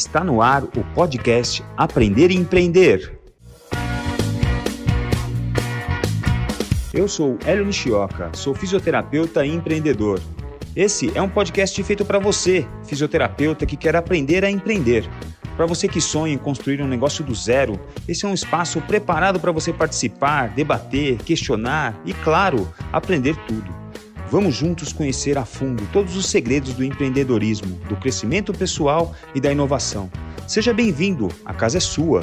Está no ar o podcast Aprender e Empreender. Eu sou Hélio Nishioka, sou fisioterapeuta e empreendedor. Esse é um podcast feito para você, fisioterapeuta que quer aprender a empreender. Para você que sonha em construir um negócio do zero, esse é um espaço preparado para você participar, debater, questionar e, claro, aprender tudo. Vamos juntos conhecer a fundo todos os segredos do empreendedorismo, do crescimento pessoal e da inovação. Seja bem-vindo, a casa é sua.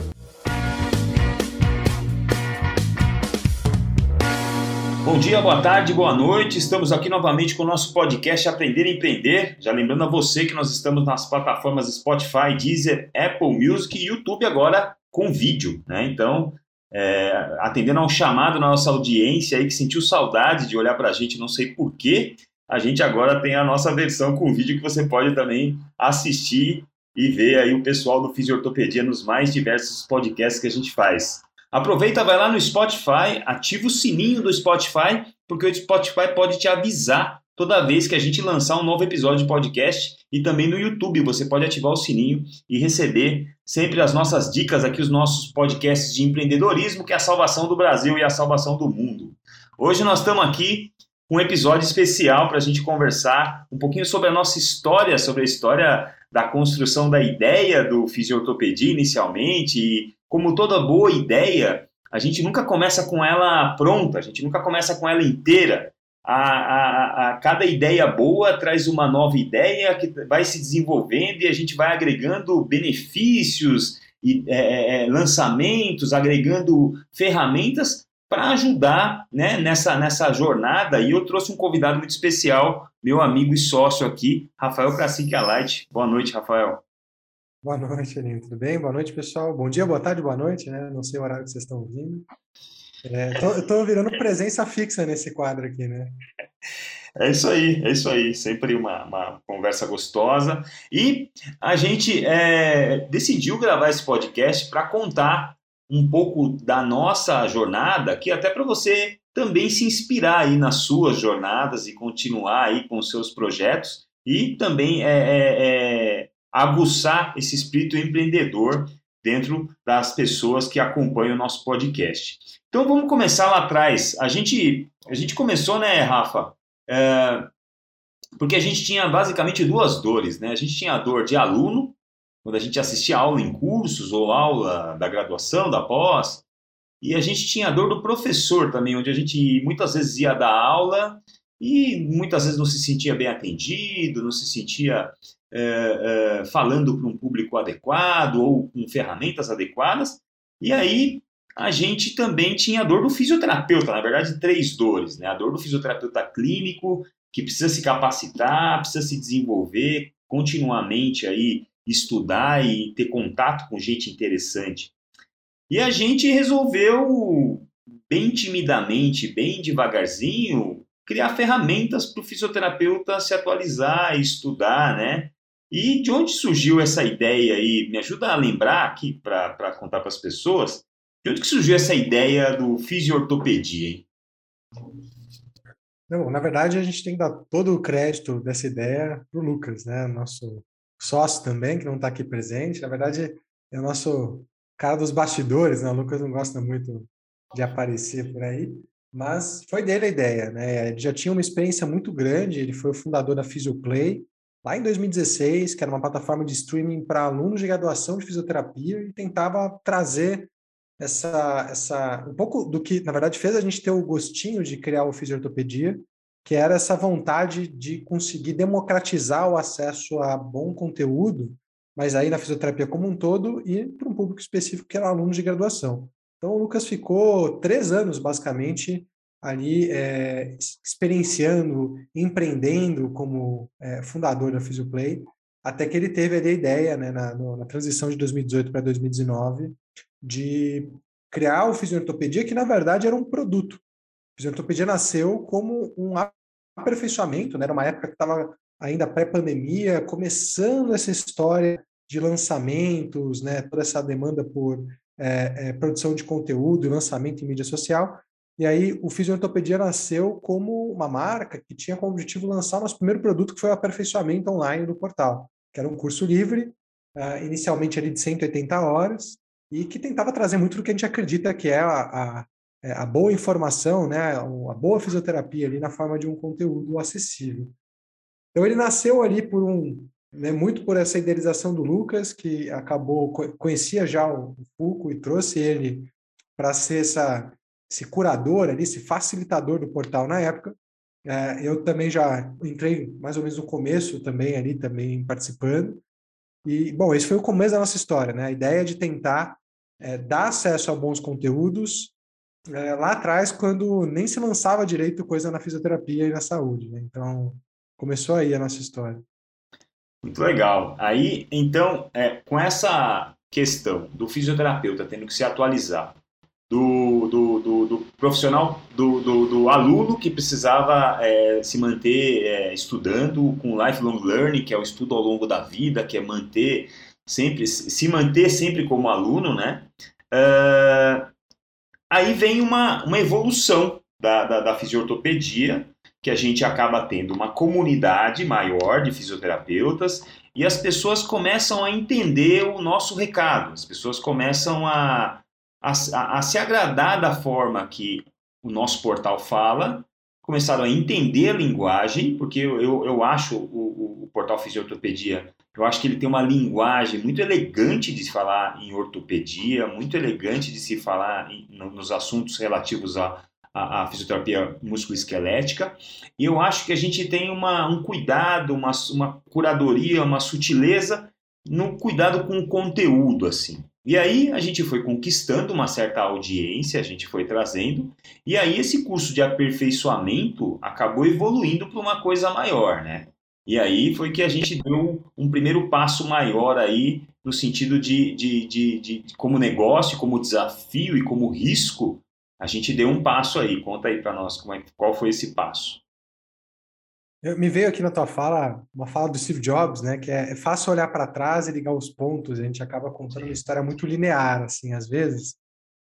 Bom dia, boa tarde, boa noite. Estamos aqui novamente com o nosso podcast Aprender a Empreender. Já lembrando a você que nós estamos nas plataformas Spotify, Deezer, Apple Music e YouTube agora com vídeo, né? Então, é, atendendo a um chamado na nossa audiência aí que sentiu saudade de olhar para a gente, não sei porquê, a gente agora tem a nossa versão com vídeo que você pode também assistir e ver aí o pessoal do Fisiortopedia nos mais diversos podcasts que a gente faz. Aproveita, vai lá no Spotify, ativa o sininho do Spotify, porque o Spotify pode te avisar toda vez que a gente lançar um novo episódio de podcast e também no YouTube você pode ativar o sininho e receber sempre as nossas dicas aqui, os nossos podcasts de empreendedorismo, que é a salvação do Brasil e a salvação do mundo. Hoje nós estamos aqui com um episódio especial para a gente conversar um pouquinho sobre a nossa história, sobre a história da construção da ideia do Fisiortopedia inicialmente e como toda boa ideia, a gente nunca começa com ela pronta, a gente nunca começa com ela inteira a, a, a, cada ideia boa traz uma nova ideia que vai se desenvolvendo e a gente vai agregando benefícios e é, é, é lançamentos, agregando ferramentas para ajudar né, nessa, nessa jornada. E eu trouxe um convidado muito especial, meu amigo e sócio aqui, Rafael Krasik Light. Boa noite, Rafael. Boa noite, Aline. Tudo bem? Boa noite, pessoal. Bom dia, boa tarde, boa noite, né? Não sei o horário que vocês estão ouvindo. É, tô, eu tô virando presença fixa nesse quadro aqui, né? É isso aí, é isso aí. Sempre uma, uma conversa gostosa. E a gente é, decidiu gravar esse podcast para contar um pouco da nossa jornada, que até para você também se inspirar aí nas suas jornadas e continuar aí com os seus projetos e também é, é, é aguçar esse espírito empreendedor dentro das pessoas que acompanham o nosso podcast. Então vamos começar lá atrás. A gente, a gente começou, né, Rafa? É, porque a gente tinha basicamente duas dores, né? A gente tinha a dor de aluno, quando a gente assistia aula em cursos ou aula da graduação, da pós, e a gente tinha a dor do professor também, onde a gente muitas vezes ia dar aula e muitas vezes não se sentia bem atendido, não se sentia é, é, falando para um público adequado ou com ferramentas adequadas. E aí a gente também tinha a dor do fisioterapeuta, na verdade, três dores. Né? A dor do fisioterapeuta clínico, que precisa se capacitar, precisa se desenvolver continuamente aí, estudar e ter contato com gente interessante. E a gente resolveu, bem timidamente, bem devagarzinho, criar ferramentas para o fisioterapeuta se atualizar estudar, né? E de onde surgiu essa ideia aí? Me ajuda a lembrar aqui para contar para as pessoas. De onde que surgiu essa ideia do fisiortopedia, hein? Não, na verdade, a gente tem que dar todo o crédito dessa ideia para o Lucas, né? Nosso sócio também, que não está aqui presente. Na verdade, é o nosso cara dos bastidores, né? O Lucas não gosta muito de aparecer por aí, mas foi dele a ideia, né? Ele já tinha uma experiência muito grande, ele foi o fundador da Physioplay, lá em 2016, que era uma plataforma de streaming para alunos de graduação de fisioterapia e tentava trazer essa, essa um pouco do que, na verdade, fez a gente ter o gostinho de criar o Fisiortopedia, que era essa vontade de conseguir democratizar o acesso a bom conteúdo, mas aí na fisioterapia como um todo e para um público específico que era alunos de graduação. Então o Lucas ficou três anos, basicamente, ali é, experienciando, empreendendo como é, fundador da Physioplay, até que ele teve ali a ideia, né, na, na transição de 2018 para 2019, de criar o Fisiortopedia, que na verdade era um produto. O Fisiortopedia nasceu como um aperfeiçoamento, né, era uma época que estava ainda pré-pandemia, começando essa história de lançamentos, né, toda essa demanda por é, é, produção de conteúdo e lançamento em mídia social, e aí o Fisiortopedia nasceu como uma marca que tinha como objetivo lançar o nosso primeiro produto, que foi o aperfeiçoamento online do portal, que era um curso livre, uh, inicialmente ali de 180 horas, e que tentava trazer muito do que a gente acredita que é a, a, é, a boa informação, né, a boa fisioterapia ali na forma de um conteúdo acessível. Então ele nasceu ali por um, né, muito por essa idealização do Lucas, que acabou conhecia já o Foucault e trouxe ele para ser essa, esse curador ali, esse facilitador do portal na época. É, eu também já entrei mais ou menos no começo também ali, também participando. E, bom, esse foi o começo da nossa história, né? A ideia de tentar é, dar acesso a bons conteúdos é, lá atrás, quando nem se lançava direito coisa na fisioterapia e na saúde, né? Então, começou aí a nossa história. Muito legal. Aí, então, é, com essa questão do fisioterapeuta tendo que se atualizar, do, do, do, do profissional, do, do, aluno que precisava é, se manter é, estudando com lifelong learning, que é o estudo ao longo da vida, que é manter sempre, se manter sempre como aluno, né? Uh, aí vem uma, uma evolução da, da, da fisiortopedia, que a gente acaba tendo uma comunidade maior de fisioterapeutas e as pessoas começam a entender o nosso recado, as pessoas começam a, a, a, a se agradar da forma que o nosso portal fala, começaram a entender a linguagem, porque eu, eu, eu acho o, o, portal Fisiortopedia, eu acho que ele tem uma linguagem muito elegante de se falar em ortopedia, muito elegante de se falar em, nos assuntos relativos à, à, à fisioterapia musculoesquelética, e eu acho que a gente tem uma, um cuidado, uma, uma curadoria, uma sutileza no cuidado com o conteúdo, assim. E aí a gente foi conquistando uma certa audiência, a gente foi trazendo, e aí esse curso de aperfeiçoamento acabou evoluindo para uma coisa maior, né? E aí foi que a gente deu um primeiro passo maior aí no sentido de, de, de, de como negócio, como desafio e como risco, a gente deu um passo aí. Conta aí para nós como é, qual foi esse passo. Eu, me veio aqui na tua fala uma fala do Steve Jobs, né? Que é, é fácil olhar para trás e ligar os pontos. A gente acaba contando uma história muito linear, assim, às vezes,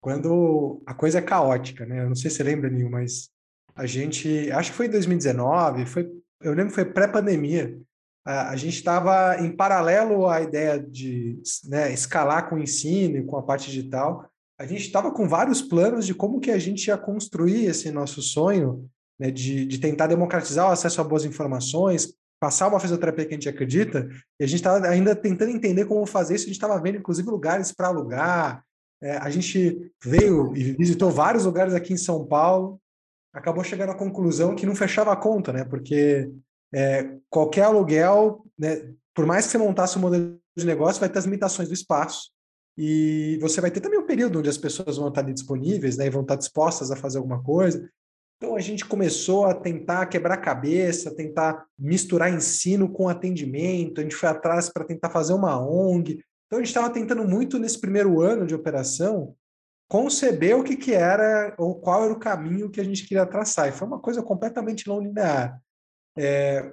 quando a coisa é caótica, né? Eu não sei se você lembra, Nil, mas a gente, acho que foi em 2019, foi, eu lembro que foi pré-pandemia. A, a gente estava em paralelo à ideia de né, escalar com o ensino e com a parte digital. A gente estava com vários planos de como que a gente ia construir esse nosso sonho né, de, de tentar democratizar o acesso a boas informações, passar uma fisioterapia que a gente acredita, e a gente estava ainda tentando entender como fazer isso, a gente estava vendo, inclusive, lugares para alugar, é, a gente veio e visitou vários lugares aqui em São Paulo, acabou chegando à conclusão que não fechava a conta, né, porque é, qualquer aluguel, né, por mais que você montasse um modelo de negócio, vai ter as limitações do espaço, e você vai ter também um período onde as pessoas vão estar disponíveis, né, e vão estar dispostas a fazer alguma coisa, então a gente começou a tentar quebrar cabeça, tentar misturar ensino com atendimento, a gente foi atrás para tentar fazer uma ONG. Então a gente estava tentando muito nesse primeiro ano de operação conceber o que, que era ou qual era o caminho que a gente queria traçar. E foi uma coisa completamente não linear. É,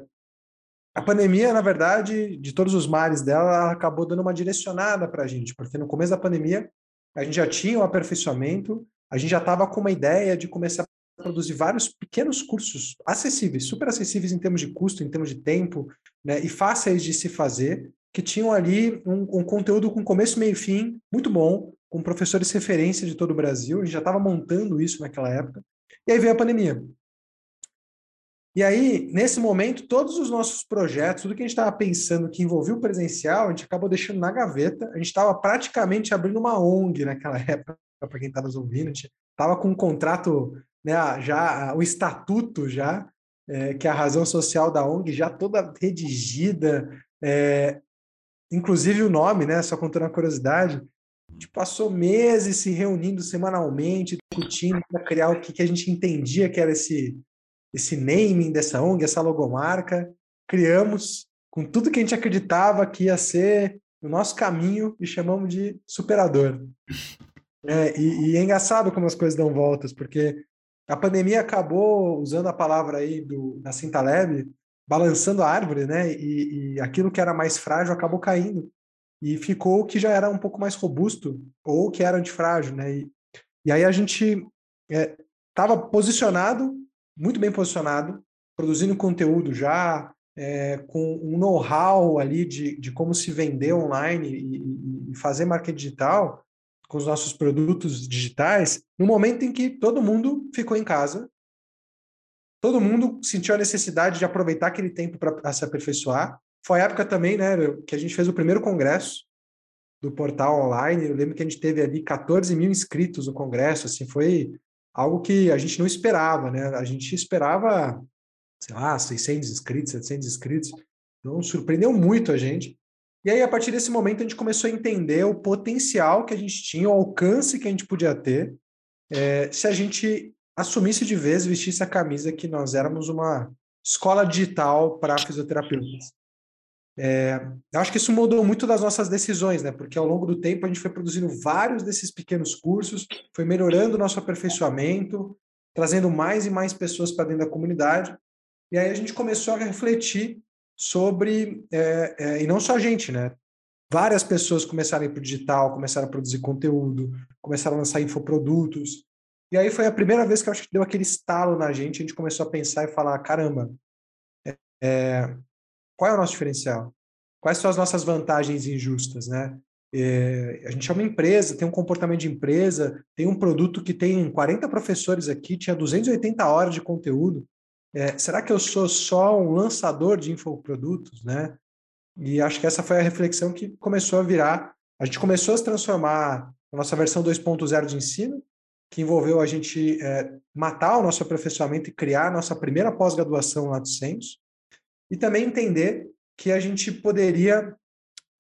a pandemia, na verdade, de todos os mares dela, acabou dando uma direcionada para a gente, porque no começo da pandemia a gente já tinha o um aperfeiçoamento, a gente já estava com uma ideia de começar produzir vários pequenos cursos acessíveis, super acessíveis em termos de custo, em termos de tempo, né, e fáceis de se fazer, que tinham ali um, um conteúdo com começo, meio e fim, muito bom, com professores referência de todo o Brasil, a gente já estava montando isso naquela época, e aí veio a pandemia. E aí, nesse momento, todos os nossos projetos, tudo que a gente estava pensando que envolvia o presencial, a gente acabou deixando na gaveta, a gente estava praticamente abrindo uma ONG naquela época, para quem está nos ouvindo, a gente estava com um contrato né, já o estatuto já, é, que é a razão social da ONG já toda redigida, é, inclusive o nome, né, só contando a curiosidade, a gente passou meses se reunindo semanalmente, discutindo para criar o que, que a gente entendia que era esse, esse naming dessa ONG, essa logomarca. Criamos com tudo que a gente acreditava que ia ser o nosso caminho e chamamos de superador. É, e, e, é engraçado como as coisas dão voltas, porque a pandemia acabou usando a palavra aí do, da Cinta Leve, balançando a árvore, né? E, e, aquilo que era mais frágil acabou caindo. E ficou o que já era um pouco mais robusto, ou que era antifrágil, né? E, e aí a gente estava é, posicionado, muito bem posicionado, produzindo conteúdo já, é, com um know-how ali de, de como se vender online e, e, fazer marketing digital com os nossos produtos digitais, no momento em que todo mundo ficou em casa, todo mundo sentiu a necessidade de aproveitar aquele tempo para se aperfeiçoar. Foi a época também, né, que a gente fez o primeiro congresso do portal online. Eu lembro que a gente teve ali 14 mil inscritos no congresso, assim, foi algo que a gente não esperava, né? A gente esperava, sei lá, 600 inscritos, 700 inscritos. Então, surpreendeu muito a gente. E aí, a partir desse momento, a gente começou a entender o potencial que a gente tinha, o alcance que a gente podia ter, é, se a gente assumisse de vez, vestisse a camisa que nós éramos uma escola digital para fisioterapeutas. É, acho que isso mudou muito das nossas decisões, né? Porque ao longo do tempo a gente foi produzindo vários desses pequenos cursos, foi melhorando o nosso aperfeiçoamento, trazendo mais e mais pessoas para dentro da comunidade. E aí a gente começou a refletir sobre, é, é, e não só a gente, né? Várias pessoas começaram a ir para o digital, começaram a produzir conteúdo, começaram a lançar infoprodutos. E aí foi a primeira vez que eu acho que deu aquele estalo na gente, a gente começou a pensar e falar, caramba, é, qual é o nosso diferencial? Quais são as nossas vantagens injustas, né? É, a gente é uma empresa, tem um comportamento de empresa, tem um produto que tem 40 professores aqui, tinha 280 horas de conteúdo. É, será que eu sou só um lançador de infoprodutos, né? E acho que essa foi a reflexão que começou a virar. A gente começou a se transformar na nossa versão 2.0 de ensino, que envolveu a gente é, matar o nosso aperfeiçoamento e criar a nossa primeira pós-graduação lá do Censo e também entender que a gente poderia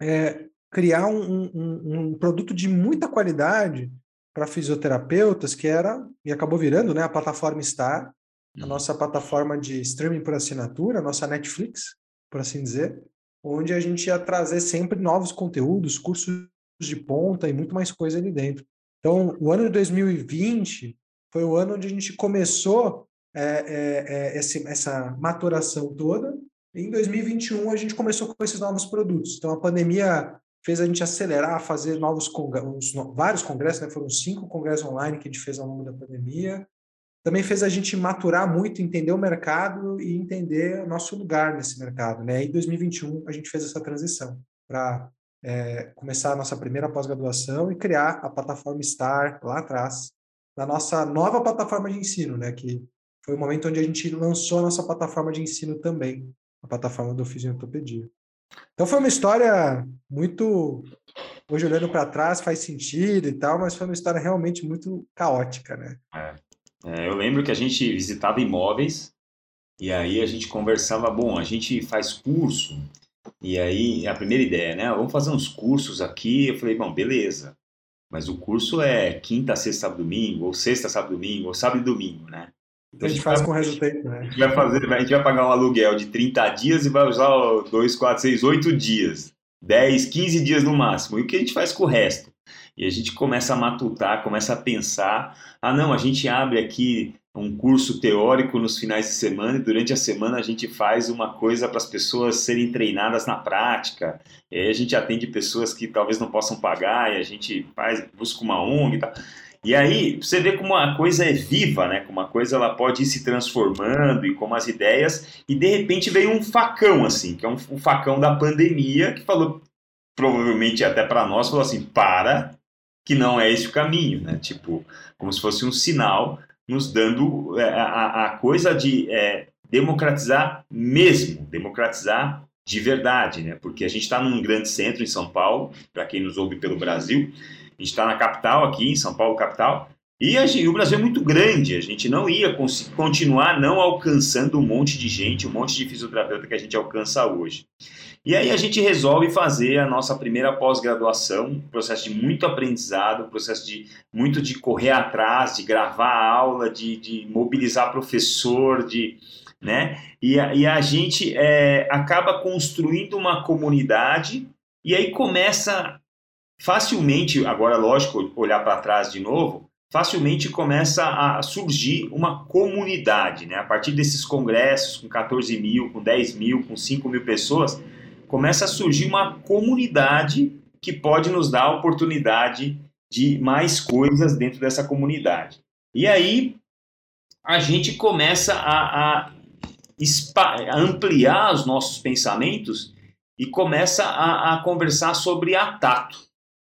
é, criar um, um, um, produto de muita qualidade para fisioterapeutas, que era, e acabou virando, né, a plataforma Star, a uhum. nossa plataforma de streaming por assinatura, a nossa Netflix, por assim dizer, onde a gente ia trazer sempre novos conteúdos, cursos de ponta e muito mais coisa ali dentro. Então, o ano de 2020 foi o ano onde a gente começou é, é, é, esse, essa maturação toda em 2021, a gente começou com esses novos produtos. Então, a pandemia fez a gente acelerar, fazer novos congressos, vários congressos, né? foram cinco congressos online que a gente fez ao longo da pandemia. Também fez a gente maturar muito, entender o mercado e entender o nosso lugar nesse mercado. Né? Em 2021, a gente fez essa transição para é, começar a nossa primeira pós-graduação e criar a plataforma STAR lá atrás, na nossa nova plataforma de ensino, né? que foi o momento onde a gente lançou a nossa plataforma de ensino também, a plataforma do Fisiotopedia. Então foi uma história muito. Hoje olhando para trás faz sentido e tal, mas foi uma história realmente muito caótica, né? É. É, eu lembro que a gente visitava imóveis e aí a gente conversava, bom, a gente faz curso e aí a primeira ideia, né? Vamos fazer uns cursos aqui. Eu falei, bom, beleza. Mas o curso é quinta, sexta, sábado, domingo, ou sexta, sábado, domingo, ou sábado e domingo, né? Então, a gente faz com resultado, né? A gente, vai fazer, a gente vai pagar um aluguel de 30 dias e vai usar 2, 4, 6, 8 dias. 10, 15 dias no máximo. E o que a gente faz com o resto? E a gente começa a matutar, começa a pensar: ah, não, a gente abre aqui um curso teórico nos finais de semana e durante a semana a gente faz uma coisa para as pessoas serem treinadas na prática. E aí a gente atende pessoas que talvez não possam pagar e a gente faz, busca uma ONG e tal. E aí você vê como a coisa é viva, né? Como a coisa ela pode ir se transformando e como as ideias. E de repente veio um facão assim, que é um, um facão da pandemia que falou, provavelmente até para nós, falou assim: para, que não é esse o caminho, né? Tipo, como se fosse um sinal nos dando é, a, a coisa de é, democratizar mesmo, democratizar de verdade, né? Porque a gente está num grande centro em São Paulo, para quem nos ouve pelo Brasil, a gente está na capital aqui, em São Paulo, capital, e, gente, o Brasil é muito grande, a gente não ia continuar não alcançando um monte de gente, um monte de fisioterapeuta que a gente alcança hoje. E aí a gente resolve fazer a nossa primeira pós-graduação, processo de muito aprendizado, processo de muito de correr atrás, de gravar aula, de, de mobilizar professor, de, né? E a, e a gente é, acaba construindo uma comunidade e aí começa facilmente, agora lógico, olhar para trás de novo, facilmente começa a surgir uma comunidade, né? A partir desses congressos com 14 mil, com 10 mil, com 5 mil pessoas, começa a surgir uma comunidade que pode nos dar a oportunidade de mais coisas dentro dessa comunidade. E aí a gente começa a, a ampliar os nossos pensamentos e começa a, a conversar sobre a tato,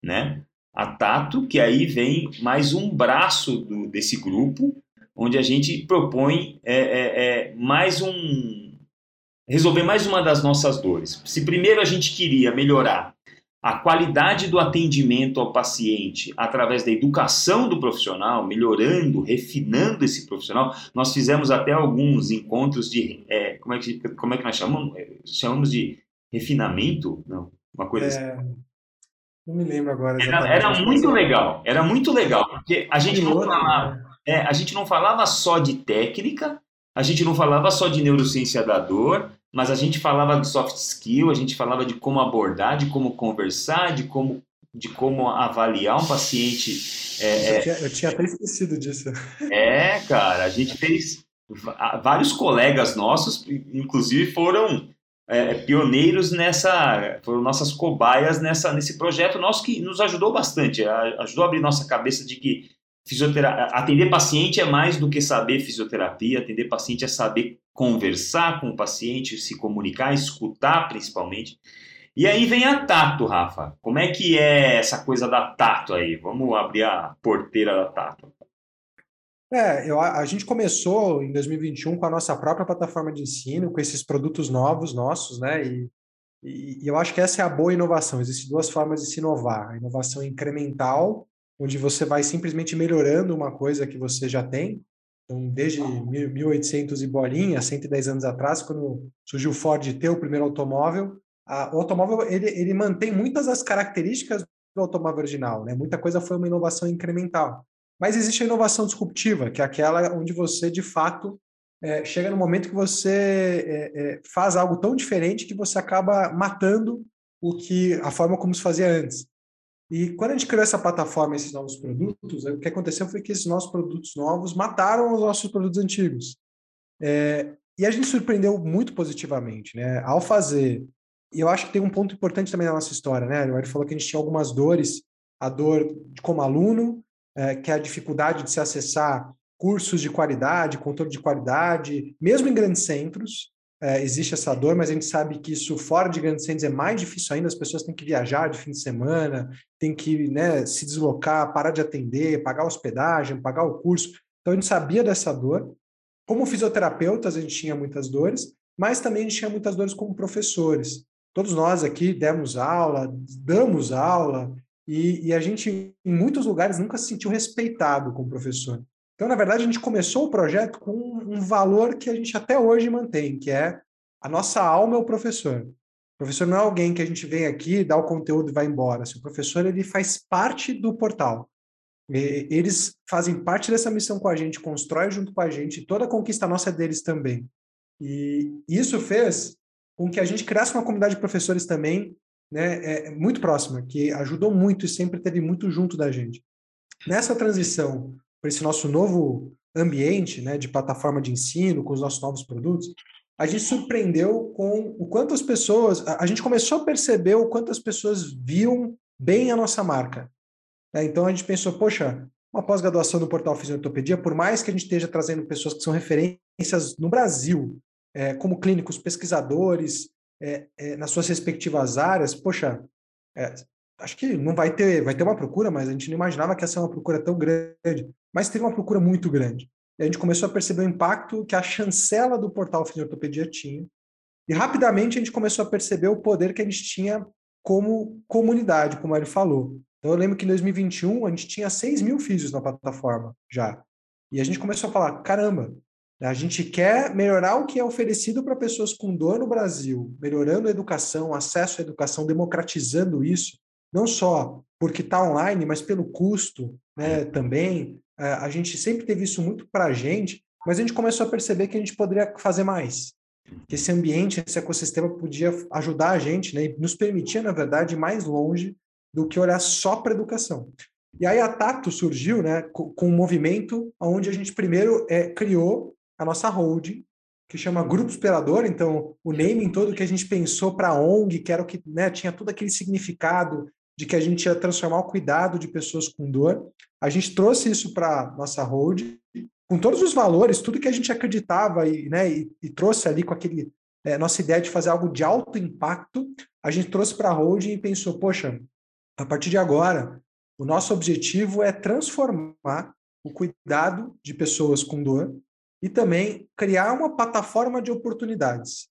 né? A tato, que aí vem mais um braço do, desse grupo, onde a gente propõe é, é, é, mais um resolver mais uma das nossas dores. Se primeiro a gente queria melhorar a qualidade do atendimento ao paciente através da educação do profissional, melhorando, refinando esse profissional. Nós fizemos até alguns encontros de. É, como, é que, como é que nós chamamos? Chamamos de refinamento? Não, uma coisa é, assim. Não me lembro agora. Era, era muito legal, era muito legal, porque a gente, não falava, né? é, a gente não falava só de técnica, a gente não falava só de neurociência da dor, mas a gente falava de soft skill, a gente falava de como abordar, de como conversar, de como, de como avaliar um paciente. É, eu, tinha, eu tinha até esquecido disso. É, cara, a gente fez. Vários colegas nossos, inclusive, foram é, pioneiros nessa, foram nossas cobaias nessa, nesse projeto nosso que nos ajudou bastante, ajudou a abrir nossa cabeça de que atender paciente é mais do que saber fisioterapia, atender paciente é saber conversar com o paciente, se comunicar, escutar principalmente. E aí vem a tato, Rafa. Como é que é essa coisa da tato aí? Vamos abrir a porteira da tato. É, eu, a gente começou em 2021 com a nossa própria plataforma de ensino, com esses produtos novos nossos, né? E, e, e eu acho que essa é a boa inovação. Existem duas formas de se inovar: a inovação incremental, onde você vai simplesmente melhorando uma coisa que você já tem, então, desde 1800 e bolinha, 110 anos atrás, quando surgiu o Ford ter o primeiro automóvel, a, o automóvel ele, ele mantém muitas das características do automóvel original, né? Muita coisa foi uma inovação incremental. Mas existe a inovação disruptiva, que é aquela onde você, de fato, é, chega no momento que você é, é, faz algo tão diferente que você acaba matando o que a forma como se fazia antes. E quando a gente criou essa plataforma, esses novos produtos, o que aconteceu foi que esses nossos produtos novos mataram os nossos produtos antigos. É, e a gente surpreendeu muito positivamente, né? Ao fazer. E eu acho que tem um ponto importante também na nossa história, né? Eric falou que a gente tinha algumas dores, a dor como aluno, que é a dificuldade de se acessar cursos de qualidade, controle de qualidade, mesmo em grandes centros, é, existe essa dor, mas a gente sabe que isso fora de grandes centros é mais difícil ainda, as pessoas têm que viajar de fim de semana, têm que né, se deslocar, parar de atender, pagar hospedagem, pagar o curso. Então a gente sabia dessa dor. Como fisioterapeutas, a gente tinha muitas dores, mas também a gente tinha muitas dores como professores. Todos nós aqui demos aula, damos aula, e, e a gente, em muitos lugares, nunca se sentiu respeitado como professor. Então, na verdade, a gente começou o projeto com um valor que a gente até hoje mantém, que é a nossa alma é o professor. O professor não é alguém que a gente vem aqui, dá o conteúdo e vai embora. O professor ele faz parte do portal. Eles fazem parte dessa missão com a gente, constrói junto com a gente, toda conquista nossa é deles também. E isso fez com que a gente criasse uma comunidade de professores também, né, é, muito próxima, que ajudou muito e sempre esteve muito junto da gente. Nessa transição para esse nosso novo ambiente né, de plataforma de ensino, com os nossos novos produtos, a gente surpreendeu com o quanto as pessoas. A, a gente começou a perceber o quanto as pessoas viam bem a nossa marca. Né? Então a gente pensou, poxa, uma pós-graduação no portal Fisiortopedia, por mais que a gente esteja trazendo pessoas que são referências no Brasil, é, como clínicos, pesquisadores, é, é, nas suas respectivas áreas, poxa, é, acho que não vai ter, vai ter uma procura, mas a gente não imaginava que ia ser uma procura tão grande. Mas teve uma procura muito grande. E a gente começou a perceber o impacto que a chancela do portal Fisiortopedia tinha. E rapidamente a gente começou a perceber o poder que a gente tinha como comunidade, como ele falou. Então eu lembro que em 2021 a gente tinha 6 mil físios na plataforma já. E a gente começou a falar: caramba, a gente quer melhorar o que é oferecido para pessoas com dor no Brasil, melhorando a educação, acesso à educação, democratizando isso não só porque está online, mas pelo custo né, também. É, a gente sempre teve isso muito para a gente, mas a gente começou a perceber que a gente poderia fazer mais. Que esse ambiente, esse ecossistema podia ajudar a gente né, e nos permitia, na verdade, ir mais longe do que olhar só para a educação. E aí a Tato surgiu né, com, com um movimento onde a gente primeiro é, criou a nossa holding, que chama Grupo Esperador, então o naming todo que a gente pensou para a ONG, que era o que né, tinha todo aquele significado de que a gente ia transformar o cuidado de pessoas com dor. A gente trouxe isso para nossa hold com todos os valores, tudo que a gente acreditava e, né, e, e trouxe ali com aquele é, nossa ideia de fazer algo de alto impacto, a gente trouxe para a holding e pensou, poxa, a partir de agora, o nosso objetivo é transformar o cuidado de pessoas com dor e também criar uma plataforma de oportunidades.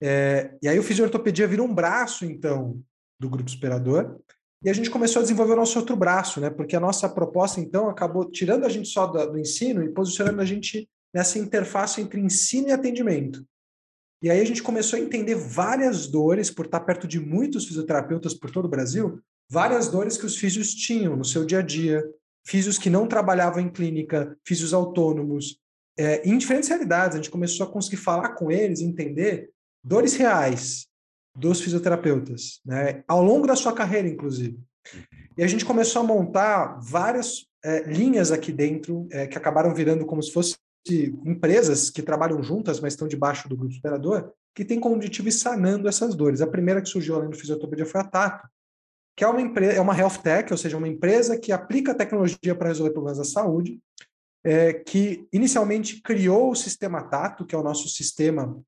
É, e aí o Fisiortopedia vira um braço, então, do Grupo Superador, e a gente começou a desenvolver o nosso outro braço, né? Porque a nossa proposta, então, acabou tirando a gente só do, do ensino e posicionando a gente nessa interface entre ensino e atendimento. E aí a gente começou a entender várias dores, por estar perto de muitos fisioterapeutas por todo o Brasil, várias dores que os físios tinham no seu dia a dia, físios que não trabalhavam em clínica, físios autônomos, é, em diferentes realidades. A gente começou a conseguir falar com eles, entender dores reais dos fisioterapeutas, né, ao longo da sua carreira, inclusive. E a gente começou a montar várias é, linhas aqui dentro, é, que acabaram virando como se fossem empresas que trabalham juntas, mas estão debaixo do grupo superador, que tem como objetivo ir sanando essas dores. A primeira que surgiu além do fisioterapia foi a Tato, que é uma empresa, é uma health tech, ou seja, uma empresa que aplica tecnologia para resolver problemas da saúde, é, que inicialmente criou o sistema Tato, que é o nosso sistema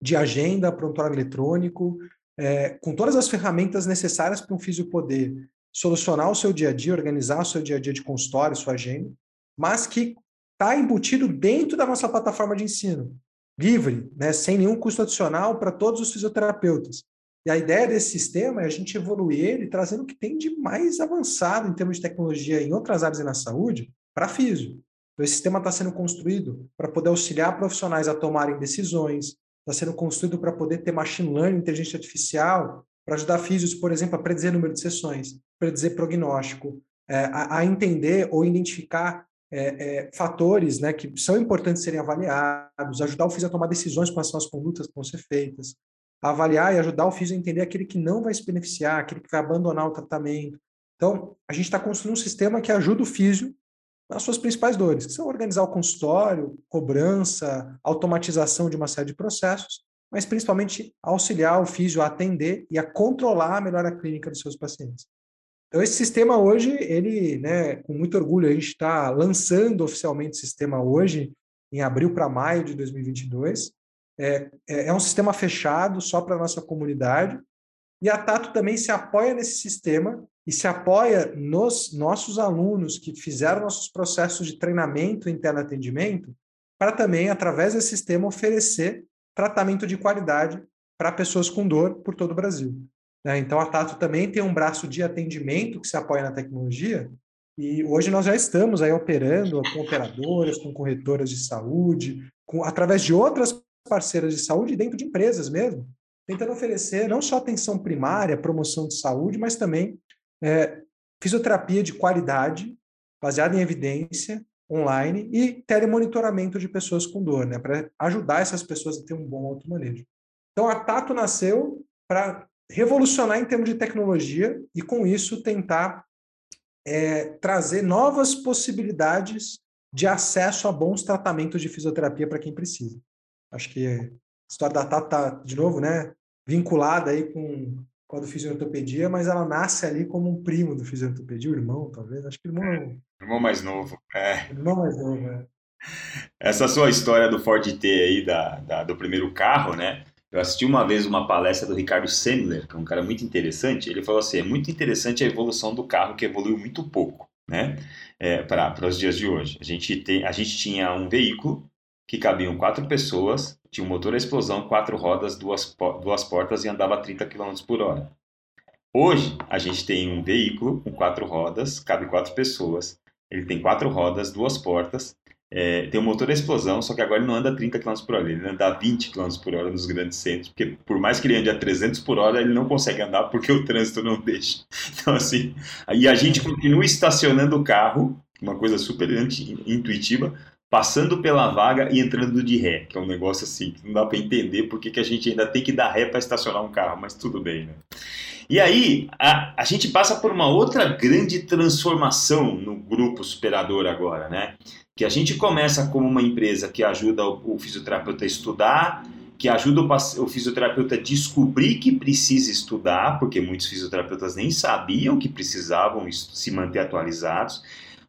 de agenda, prontuário eletrônico, é, com todas as ferramentas necessárias para um físico poder solucionar o seu dia a dia, organizar o seu dia a dia de consultório, sua agenda, mas que está embutido dentro da nossa plataforma de ensino, livre, né, sem nenhum custo adicional para todos os fisioterapeutas. E a ideia desse sistema é a gente evoluir ele trazendo o que tem de mais avançado em termos de tecnologia em outras áreas e na saúde para físio. Então, esse sistema está sendo construído para poder auxiliar profissionais a tomarem decisões, está sendo construído para poder ter machine learning, inteligência artificial, para ajudar físios, por exemplo, a predizer número de sessões, predizer prognóstico, é, a, a, entender ou identificar é, é, fatores né, que são importantes serem avaliados, ajudar o físio a tomar decisões com relação às condutas que vão ser feitas, avaliar e ajudar o físio a entender aquele que não vai se beneficiar, aquele que vai abandonar o tratamento. Então, a gente está construindo um sistema que ajuda o físio as suas principais dores, que são organizar o consultório, cobrança, automatização de uma série de processos, mas principalmente auxiliar o físio a atender e a controlar a clínica dos seus pacientes. Então, esse sistema hoje, ele, né, com muito orgulho, a gente está lançando oficialmente o sistema hoje, em abril para maio de 2022. É, é, é um sistema fechado só para a nossa comunidade, e a Tato também se apoia nesse sistema e se apoia nos nossos alunos que fizeram nossos processos de treinamento interno atendimento, para também, através desse sistema, oferecer tratamento de qualidade para pessoas com dor por todo o Brasil. Né? Então, a Tato também tem um braço de atendimento que se apoia na tecnologia, e hoje nós já estamos aí operando com operadoras, com corretoras de saúde, com, através de outras parceiras de saúde dentro de empresas mesmo, tentando oferecer não só atenção primária, promoção de saúde, mas também é, fisioterapia de qualidade, baseada em evidência, online, e telemonitoramento de pessoas com dor, né, para ajudar essas pessoas a ter um bom automanejo. Então, a Tato nasceu para revolucionar em termos de tecnologia e, com isso, tentar é, trazer novas possibilidades de acesso a bons tratamentos de fisioterapia para quem precisa. Acho que a história da Tato está, de novo, né, vinculada aí com com a do mas ela nasce ali como um primo do fisioterapia, o irmão, talvez. Acho que irmão. É, irmão mais novo. É. Irmão mais novo, é. Essa sua história do Ford T aí, da, da, do primeiro carro, né? Eu assisti uma vez uma palestra do Ricardo Sendler, que é um cara muito interessante. Ele falou assim: é muito interessante a evolução do carro, que evoluiu muito pouco, né? É, para os dias de hoje. A gente, tem, a gente tinha um veículo que cabiam quatro pessoas, tinha um motor a explosão, quatro rodas, duas, duas portas e andava a 30 km por hora. Hoje, a gente tem um veículo com quatro rodas, cabe quatro pessoas, ele tem quatro rodas, duas portas, é, tem um motor a explosão, só que agora ele não anda a 30 km por hora, ele anda a 20 km por hora nos grandes centros, porque por mais que ele ande a 300 por hora, ele não consegue andar porque o trânsito não deixa. Então, assim, e a gente continua estacionando o carro, uma coisa super intuitiva, passando pela vaga e entrando de ré, que é um negócio assim, que não dá para entender porque que a gente ainda tem que dar ré para estacionar um carro, mas tudo bem, né? E aí, a, a gente passa por uma outra grande transformação no grupo superador agora, né? Que a gente começa como uma empresa que ajuda o, o fisioterapeuta a estudar, que ajuda o, o, fisioterapeuta a descobrir que precisa estudar, porque muitos fisioterapeutas nem sabiam que precisavam se manter atualizados.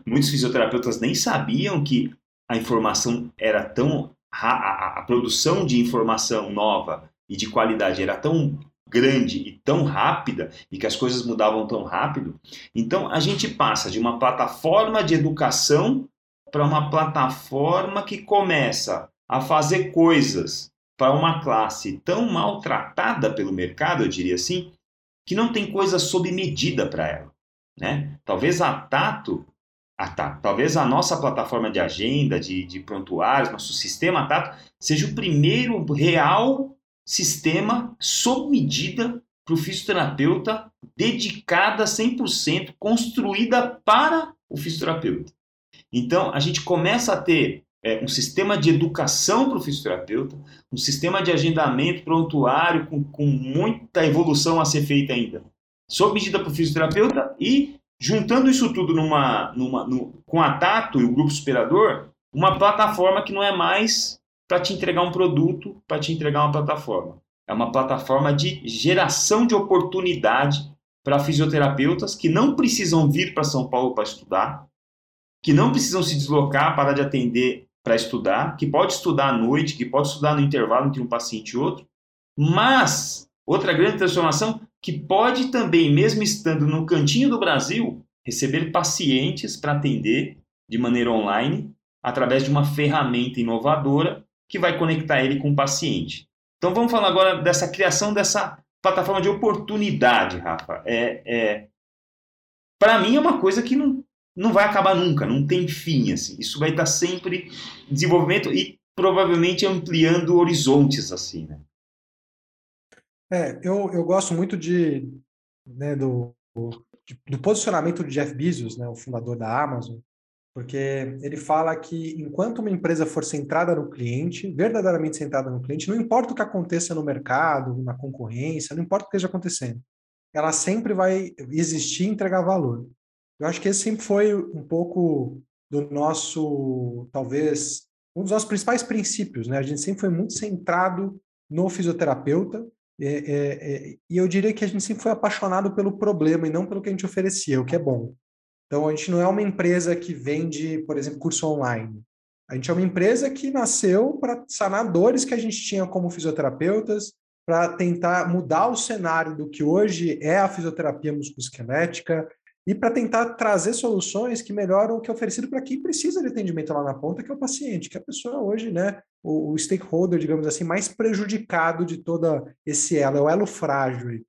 Muitos fisioterapeutas nem sabiam que a informação era tão a, a, produção de informação nova e de qualidade era tão grande e tão rápida e que as coisas mudavam tão rápido, então a gente passa de uma plataforma de educação para uma plataforma que começa a fazer coisas para uma classe tão maltratada pelo mercado, eu diria assim, que não tem coisa sob medida para ela. Né? Talvez a Tato, a Tato, talvez a nossa plataforma de agenda, de, de prontuários, nosso sistema Tato, seja o primeiro real sistema sob medida para o fisioterapeuta, dedicada 100%, construída para o fisioterapeuta. Então, a gente começa a ter é, um sistema de educação para o fisioterapeuta, um sistema de agendamento prontuário com, com muita evolução a ser feita ainda, sob medida para o fisioterapeuta e juntando isso tudo numa, numa, com a Tato e o grupo superador, uma plataforma que não é mais para te entregar um produto, para te entregar uma plataforma. É uma plataforma de geração de oportunidade para fisioterapeutas que não precisam vir para São Paulo para estudar, que não precisam se deslocar para de atender para estudar, que pode estudar à noite, que pode estudar no intervalo entre um paciente e outro, mas outra grande transformação que pode também, mesmo estando no cantinho do Brasil, receber pacientes para atender de maneira online através de uma ferramenta inovadora que vai conectar ele com o paciente. Então vamos falar agora dessa criação dessa plataforma de oportunidade, Rafa. É, é para mim é uma coisa que não, não vai acabar nunca, não tem fim. Assim. Isso vai estar sempre em desenvolvimento e provavelmente ampliando horizontes. assim, né? É, eu, eu gosto muito de, né, do, do posicionamento de Jeff Bezos, né, o fundador da Amazon, porque ele fala que enquanto uma empresa for centrada no cliente, verdadeiramente centrada no cliente, não importa o que aconteça no mercado, na concorrência, não importa o que esteja acontecendo, ela sempre vai existir e entregar valor. Eu acho que esse sempre foi um pouco do nosso, talvez, um dos nossos principais princípios, né? A gente sempre foi muito centrado no fisioterapeuta, é, é, é, e eu diria que a gente sempre foi apaixonado pelo problema e não pelo que a gente oferecia, o que é bom. Então, a gente não é uma empresa que vende, por exemplo, curso online. A gente é uma empresa que nasceu para sanar dores que a gente tinha como fisioterapeutas, para tentar mudar o cenário do que hoje é a fisioterapia musculoesquelética e para tentar trazer soluções que melhoram o que é oferecido para quem precisa de atendimento lá na ponta, que é o paciente, que é a pessoa hoje, né, o, o stakeholder, digamos assim, mais prejudicado de toda esse elo, é o elo frágil.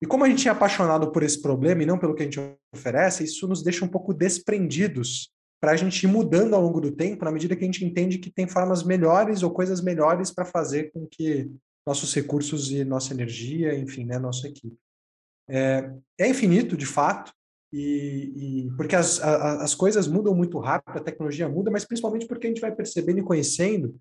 E como a gente é apaixonado por esse problema e não pelo que a gente oferece, isso nos deixa um pouco desprendidos para a gente ir mudando ao longo do tempo, na medida que a gente entende que tem formas melhores ou coisas melhores para fazer com que nossos recursos e nossa energia, enfim, né, nossa equipe. É, é infinito, de fato, e, e porque as, a, as coisas mudam muito rápido, a tecnologia muda, mas principalmente porque a gente vai percebendo e conhecendo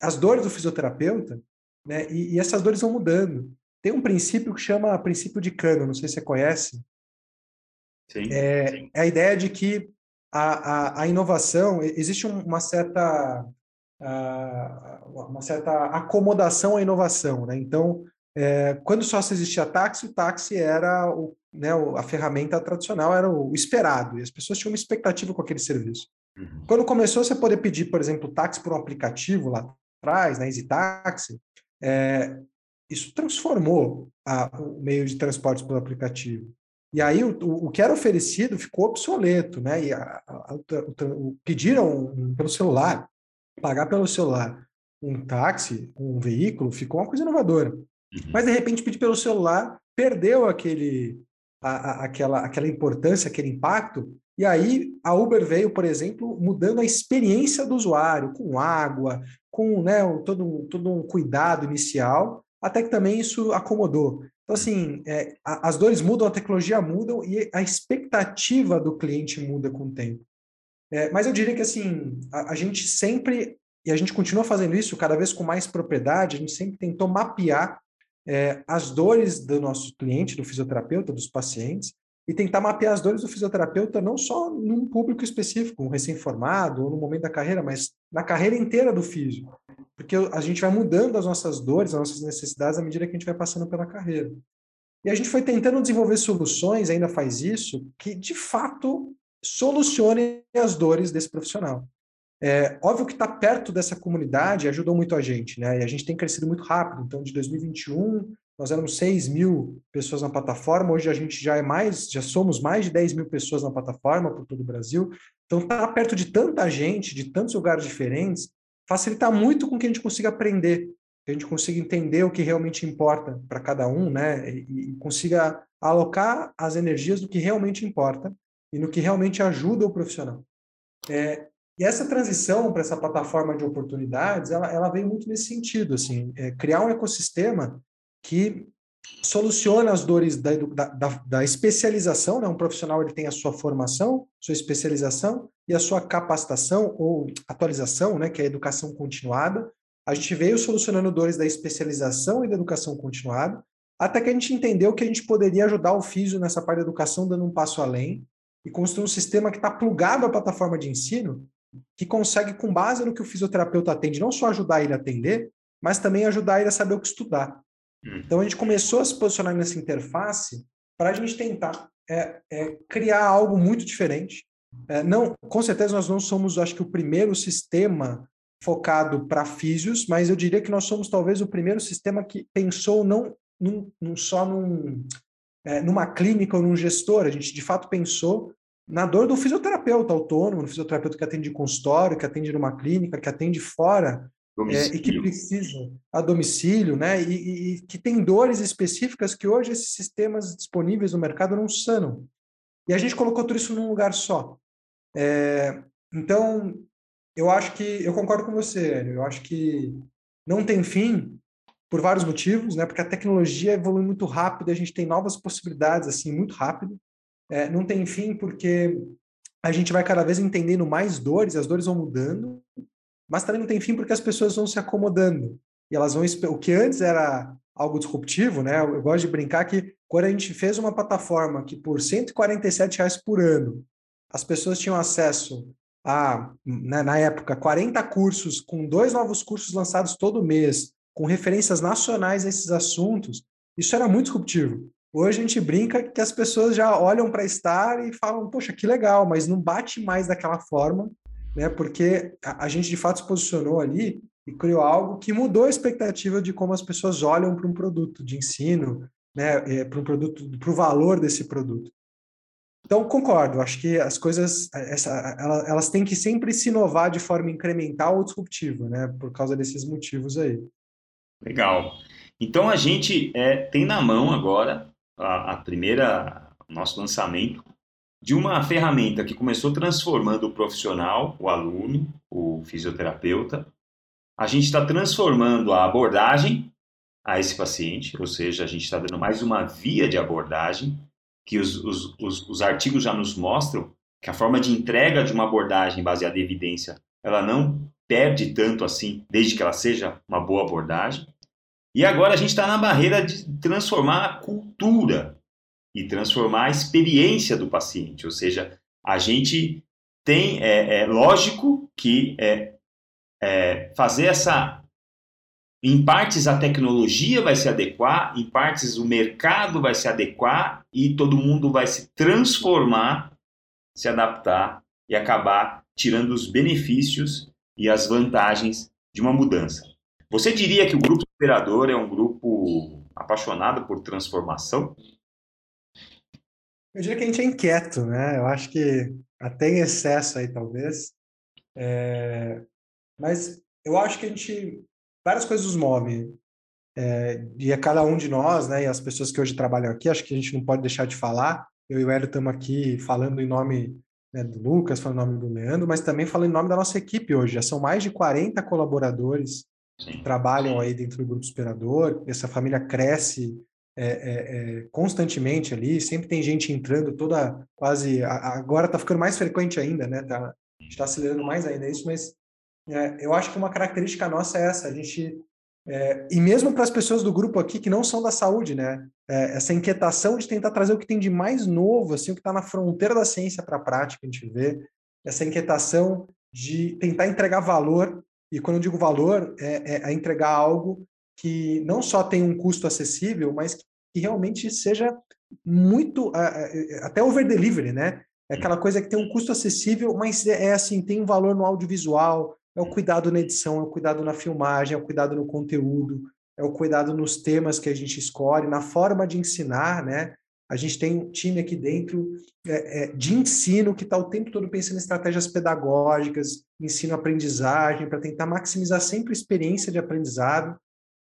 as dores do fisioterapeuta, né, e, e essas dores vão mudando. Tem um princípio que chama princípio de Cano, não sei se você conhece. Sim, é, sim. é a ideia de que a, a, a inovação, existe uma certa, uma certa acomodação à inovação. Né? Então, é, quando só se existia táxi, o táxi era o, né, a ferramenta tradicional, era o esperado, e as pessoas tinham uma expectativa com aquele serviço. Uhum. Quando começou você poder pedir, por exemplo, táxi por um aplicativo lá atrás, na Easy Taxi, é, isso transformou a, o meio de transporte pelo aplicativo. E aí o, o que era oferecido ficou obsoleto, né? E a, a, o, pediram um, pelo celular, pagar pelo celular um táxi, um veículo, ficou uma coisa inovadora. Uhum. Mas de repente pedir pelo celular perdeu aquele, a, aquela, aquela importância, aquele impacto. E aí a Uber veio, por exemplo, mudando a experiência do usuário, com água, com né, todo, todo um cuidado inicial, até que também isso acomodou. Então, assim, é, a, as dores mudam, a tecnologia muda e a expectativa do cliente muda com o tempo. É, mas eu diria que, assim, a, a, gente sempre, e a gente continua fazendo isso cada vez com mais propriedade, a gente sempre tentou mapear é, as dores do nosso cliente, do fisioterapeuta, dos pacientes, e tentar mapear as dores do fisioterapeuta não só num público específico, um recém-formado ou no momento da carreira, mas na carreira inteira do físico porque a gente vai mudando as nossas dores, as nossas necessidades à medida que a gente vai passando pela carreira. E a gente foi tentando desenvolver soluções, ainda faz isso, que de fato solucionem as dores desse profissional. É, óbvio que estar tá perto dessa comunidade ajudou muito a gente, né? E a gente tem crescido muito rápido. Então, de 2021, nós éramos 6 mil pessoas na plataforma, hoje a gente já é mais, já somos mais de 10 mil pessoas na plataforma por todo o Brasil. Então, estar tá perto de tanta gente, de tantos lugares diferentes, facilita muito com que a gente consiga aprender, que a gente consiga entender o que realmente importa para cada um, né? E, e consiga alocar as energias do que realmente importa e no que realmente ajuda o profissional. É, e essa transição para essa plataforma de oportunidades, ela, ela veio muito nesse sentido, assim, é, criar um ecossistema que soluciona as dores da, da, da, especialização, né? Um profissional ele tem a sua formação, sua especialização e a sua capacitação ou atualização, né? Que é a educação continuada. A gente veio solucionando dores da especialização e da educação continuada, até que a gente entendeu que a gente poderia ajudar o físio nessa parte da educação, dando um passo além e construir um sistema que está plugado à plataforma de ensino, que consegue, com base no que o fisioterapeuta atende, não só ajudar ele a atender, mas também ajudar ele a saber o que estudar. Hum. Então a gente começou a se posicionar nessa interface para a gente tentar é, é, criar algo muito diferente. É, não, com certeza nós não somos, acho que o primeiro sistema focado para físios, mas eu diria que nós somos talvez o primeiro sistema que pensou não num, num só num, é, numa clínica ou num gestor. A gente de fato pensou na dor do fisioterapeuta autônomo, no fisioterapeuta que atende em consultório, que atende numa clínica, que atende fora é, e que precisa a domicílio, né? E, e, e, que tem dores específicas que hoje esses sistemas disponíveis no mercado não sanam. E a gente colocou tudo isso num lugar só. É, então, eu acho que eu concordo com você, Hélio. Eu acho que não tem fim por vários motivos, né? Porque a tecnologia evolui muito rápido, a gente tem novas possibilidades assim muito rápido é, não tem fim porque a gente vai cada vez entendendo mais dores, as dores vão mudando, mas também não tem fim porque as pessoas vão se acomodando. E elas vão. O que antes era algo disruptivo, né? Eu gosto de brincar que quando a gente fez uma plataforma que por 147 reais por ano as pessoas tinham acesso a, né, na época, 40 cursos, com dois novos cursos lançados todo mês, com referências nacionais a esses assuntos, isso era muito disruptivo. Hoje a gente brinca que as pessoas já olham para estar e falam, poxa, que legal, mas não bate mais daquela forma, né? Porque a, a gente de fato se posicionou ali e criou algo que mudou a expectativa de como as pessoas olham para um produto de ensino, né? É, para um produto, para o valor desse produto. Então, concordo, acho que as coisas, essa, elas, têm que sempre se inovar de forma incremental ou disruptiva, né? Por causa desses motivos aí. Legal. Então, a gente é, tem na mão agora a, a primeira, nosso lançamento de uma ferramenta que começou transformando o profissional, o aluno, o fisioterapeuta. A gente está transformando a abordagem a esse paciente, ou seja, a gente está dando mais uma via de abordagem, que os, os, os, os, artigos já nos mostram que a forma de entrega de uma abordagem baseada em evidência, ela não perde tanto assim, desde que ela seja uma boa abordagem. E agora a gente está na barreira de transformar a cultura e transformar a experiência do paciente. Ou seja, a gente tem, é, é lógico que é, é, fazer essa. Em partes a tecnologia vai se adequar, em partes o mercado vai se adequar e todo mundo vai se transformar, se adaptar e acabar tirando os benefícios e as vantagens de uma mudança. Você diria que o grupo operador é um grupo apaixonado por transformação? Eu diria que a gente é inquieto, né? Eu acho que até em excesso aí, talvez. É... Mas eu acho que a gente. Várias coisas nos movem. É... E é cada um de nós, né? E as pessoas que hoje trabalham aqui, acho que a gente não pode deixar de falar. Eu e o Hélio estamos aqui falando em nome né, do Lucas, falando em nome do Leandro, mas também falando em nome da nossa equipe hoje. Já são mais de 40 colaboradores que trabalham aí dentro do grupo superador. Essa família cresce é, é, é, constantemente ali, sempre tem gente entrando toda quase. agora está ficando mais frequente ainda, né? Tá, está acelerando mais ainda isso, mas é, eu acho que uma característica nossa é essa, a gente. É, e mesmo para as pessoas do grupo aqui que não são da saúde, né? É, essa inquietação de tentar trazer o que tem de mais novo, assim, o que está na fronteira da ciência para a prática, a gente vê, essa inquietação de tentar entregar valor e quando eu digo valor, é, é, é entregar algo que não só tem um custo acessível, mas que realmente seja muito, até over delivery, né? É aquela coisa que tem um custo acessível, mas é, é assim, tem um valor no audiovisual, é o cuidado na edição, é o cuidado na filmagem, é o cuidado no conteúdo, é o cuidado nos temas que a gente escolhe, na forma de ensinar, né? A gente tem um time aqui dentro é, é, de ensino que está o tempo todo pensando em estratégias pedagógicas, ensino-aprendizagem, para tentar maximizar sempre a experiência de aprendizado.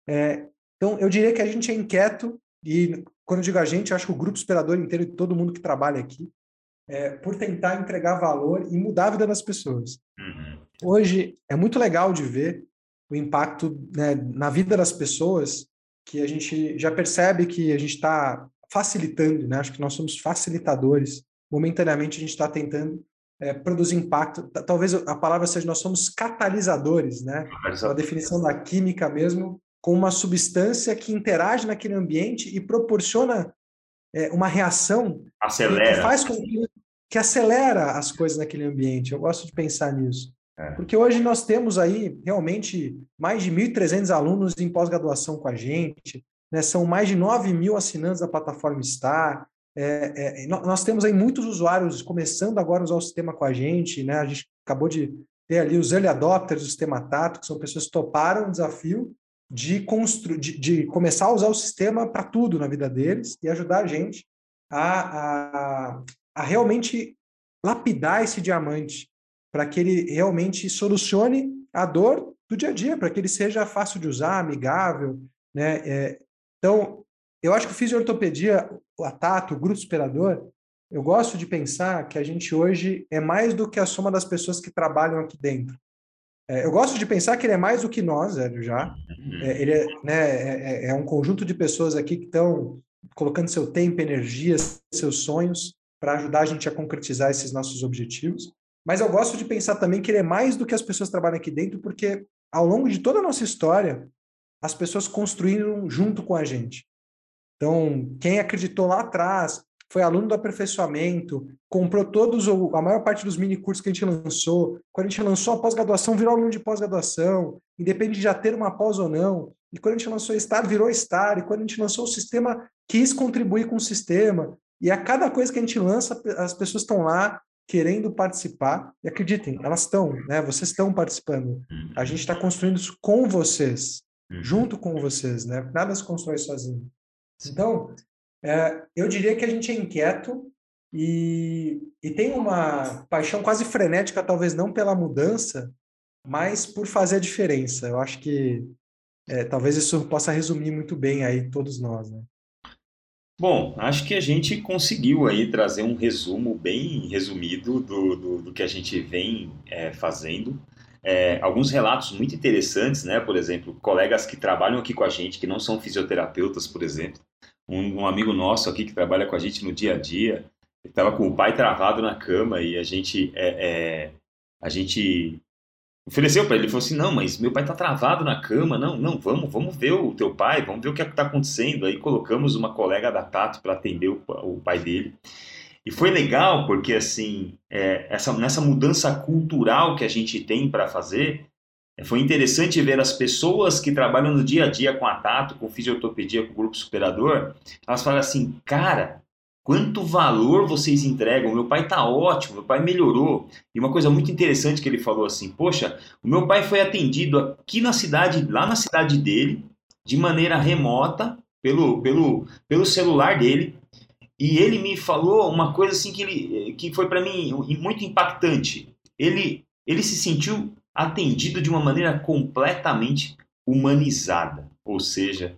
É, então, eu diria que a gente é inquieto, e quando eu digo a gente, acho que o grupo esperador inteiro e todo mundo que trabalha aqui, é, por tentar entregar valor e mudar a vida das pessoas. Uhum. Hoje, é muito legal de ver o impacto né, na vida das pessoas, que a gente já percebe que a gente está facilitando, né? Acho que nós somos facilitadores. Momentaneamente a gente está tentando é, produzir impacto. Talvez a palavra seja nós somos catalisadores, né? A definição da química mesmo, com uma substância que interage naquele ambiente e proporciona é, uma reação acelera. que faz com que, que acelera as coisas naquele ambiente. Eu gosto de pensar nisso. É. Porque hoje nós temos aí realmente mais de 1.300 alunos em pós-graduação com a gente, né? São mais de 9 mil assinantes da plataforma Star. É, é, nós temos aí muitos usuários começando agora a usar o sistema com a gente. Né? A gente acabou de ter ali os early adopters do sistema Tato, que são pessoas que toparam o desafio de, constru... de, de começar a usar o sistema para tudo na vida deles e ajudar a gente a, a, a realmente lapidar esse diamante para que ele realmente solucione a dor do dia a dia, para que ele seja fácil de usar, amigável, né? É, então, eu acho que o fisiortopedia, o Atato, o grupo superador, eu gosto de pensar que a gente hoje é mais do que a soma das pessoas que trabalham aqui dentro. É, eu gosto de pensar que ele é mais do que nós, Hélio, já. É, ele é, né, é, é, é um conjunto de pessoas aqui que estão colocando seu tempo, energia, seus sonhos para ajudar a gente a concretizar esses nossos objetivos. Mas eu gosto de pensar também que ele é mais do que as pessoas que trabalham aqui dentro, porque ao longo de toda a nossa história, as pessoas construíram junto com a gente. Então, quem acreditou lá atrás, foi aluno do aperfeiçoamento, comprou todos, a maior parte dos mini cursos que a gente lançou. Quando a gente lançou a pós-graduação, virou aluno de pós-graduação, independente de já ter uma pós ou não. E quando a gente lançou Star, virou Star. E quando a gente lançou o sistema, quis contribuir com o sistema. E a cada coisa que a gente lança, as pessoas estão lá querendo participar. E acreditem, elas estão, né? Vocês estão participando. A gente está construindo isso com vocês. Uhum. junto com vocês, né? Nada se constrói sozinho. Então, é, eu diria que a gente é inquieto e, e tem uma paixão quase frenética, talvez não pela mudança, mas por fazer a diferença. Eu acho que é, talvez isso possa resumir muito bem aí todos nós, né? Bom, acho que a gente conseguiu aí trazer um resumo bem resumido do, do, do que a gente vem é, fazendo é, alguns relatos muito interessantes, né? Por exemplo, colegas que trabalham aqui com a gente, que não são fisioterapeutas, por exemplo. Um, um amigo nosso aqui que trabalha com a gente no dia a dia, estava com o pai travado na cama e a gente, é, é, a gente ofereceu para ele, ele falou assim, não, mas meu pai está travado na cama, não, não, vamos, vamos ver o teu pai, vamos ver o que é está acontecendo. Aí colocamos uma colega da Tato para atender o, o pai dele. E foi legal porque, assim, é, essa, nessa mudança cultural que a gente tem para fazer, é, foi interessante ver as pessoas que trabalham no dia a dia com a Tato, com fisiotopedia, com o grupo superador, elas falam assim, cara, quanto valor vocês entregam? Meu pai tá ótimo, meu pai melhorou. E uma coisa muito interessante que ele falou assim, poxa, o meu pai foi atendido aqui na cidade, lá na cidade dele, de maneira remota, pelo, pelo, pelo celular dele, e ele me falou uma coisa assim que, ele, que foi para mim muito impactante. Ele, ele se sentiu atendido de uma maneira completamente humanizada. Ou seja,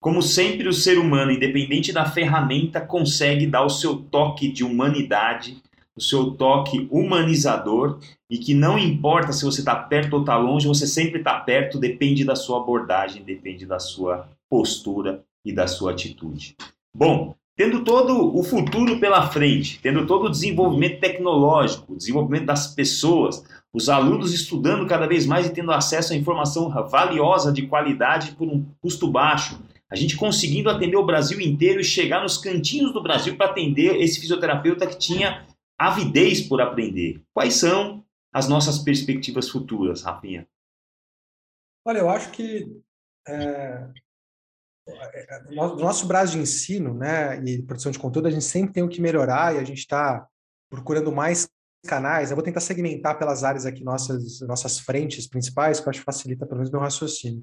como sempre, o ser humano, independente da ferramenta, consegue dar o seu toque de humanidade, o seu toque humanizador, e que não importa se você está perto ou está longe, você sempre está perto, depende da sua abordagem, depende da sua postura e da sua atitude. Bom, tendo todo o futuro pela frente, tendo todo o desenvolvimento tecnológico, o desenvolvimento das pessoas, os alunos estudando cada vez mais e tendo acesso a informação valiosa de qualidade por um custo baixo, a gente conseguindo atender o Brasil inteiro e chegar nos cantinhos do Brasil para atender esse fisioterapeuta que tinha avidez por aprender. Quais são as nossas perspectivas futuras, Rafinha? Olha, eu acho que é, nosso braço de ensino, né, e produção de conteúdo, a gente sempre tem o que melhorar e a gente está procurando mais canais. Eu vou tentar segmentar pelas áreas aqui nossas nossas frentes principais, que eu acho que facilita pelo menos meu raciocínio.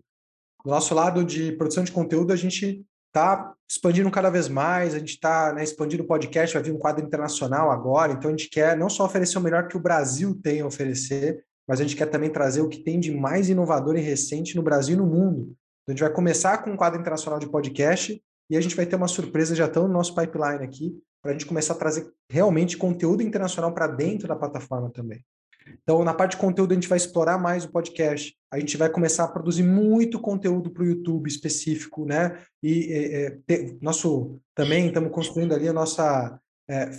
Do nosso lado de produção de conteúdo, a gente está expandindo cada vez mais, a gente está né, expandindo o podcast, vai vir um quadro internacional agora, então a gente quer não só oferecer o melhor que o Brasil tem a oferecer, mas a gente quer também trazer o que tem de mais inovador e recente no Brasil e no mundo. Então a gente vai começar com um quadro internacional de podcast e a gente vai ter uma surpresa já tão no nosso pipeline aqui, para a gente começar a trazer realmente conteúdo internacional para dentro da plataforma também. Então, na parte de conteúdo, a gente vai explorar mais o podcast. A gente vai começar a produzir muito conteúdo para o YouTube específico, né? E é, é, nosso também estamos construindo ali a nossa é,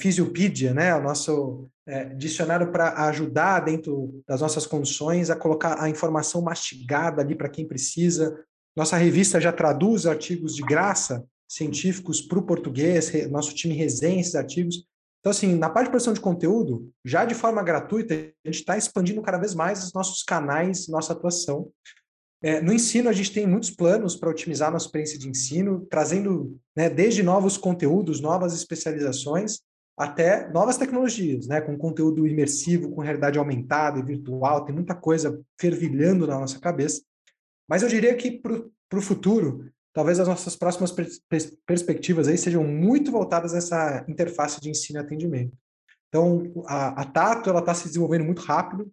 né? O nosso é, dicionário para ajudar dentro das nossas condições a colocar a informação mastigada ali para quem precisa. Nossa revista já traduz artigos de graça científicos para o português. Nosso time resenha esses artigos. Então, assim, na parte de produção de conteúdo, já de forma gratuita, a gente está expandindo cada vez mais os nossos canais, nossa atuação. É, no ensino, a gente tem muitos planos para otimizar a nossa experiência de ensino, trazendo né, desde novos conteúdos, novas especializações, até novas tecnologias, né, com conteúdo imersivo, com realidade aumentada e virtual, tem muita coisa fervilhando na nossa cabeça. Mas eu diria que para o futuro, talvez as nossas próximas pers perspectivas aí sejam muito voltadas a essa interface de ensino e atendimento. Então, a, a Tato está se desenvolvendo muito rápido.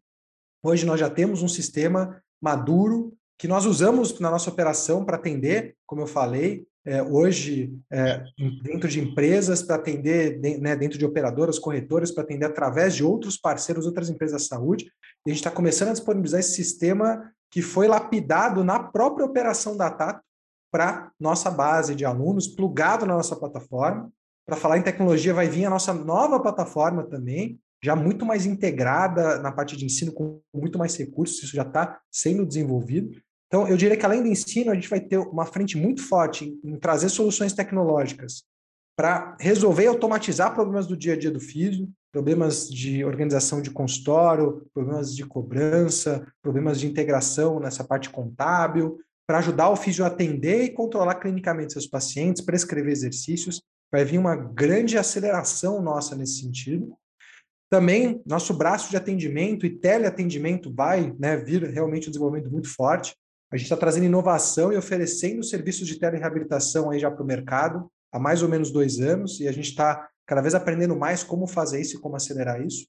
Hoje nós já temos um sistema maduro que nós usamos na nossa operação para atender, como eu falei, é, hoje é, dentro de empresas, para atender de, né, dentro de operadoras, corretoras, para atender através de outros parceiros, outras empresas da saúde. E a gente está começando a disponibilizar esse sistema que foi lapidado na própria operação da Tato para nossa base de alunos, plugado na nossa plataforma. Para falar em tecnologia, vai vir a nossa nova plataforma também, já muito mais integrada na parte de ensino, com muito mais recursos, isso já está sendo desenvolvido. Então, eu diria que além do ensino, a gente vai ter uma frente muito forte em, trazer soluções tecnológicas para resolver e automatizar problemas do dia a dia do físico, problemas de organização de consultório, problemas de cobrança, problemas de integração nessa parte contábil, para ajudar o físio a atender e controlar clinicamente seus pacientes, prescrever exercícios. Vai vir uma grande aceleração nossa nesse sentido. Também, nosso braço de atendimento e teleatendimento vai né, vir realmente um desenvolvimento muito forte. A gente está trazendo inovação e oferecendo serviços de telereabilitação aí já para o mercado há mais ou menos dois anos, e a gente está cada vez aprendendo mais como fazer isso e como acelerar isso.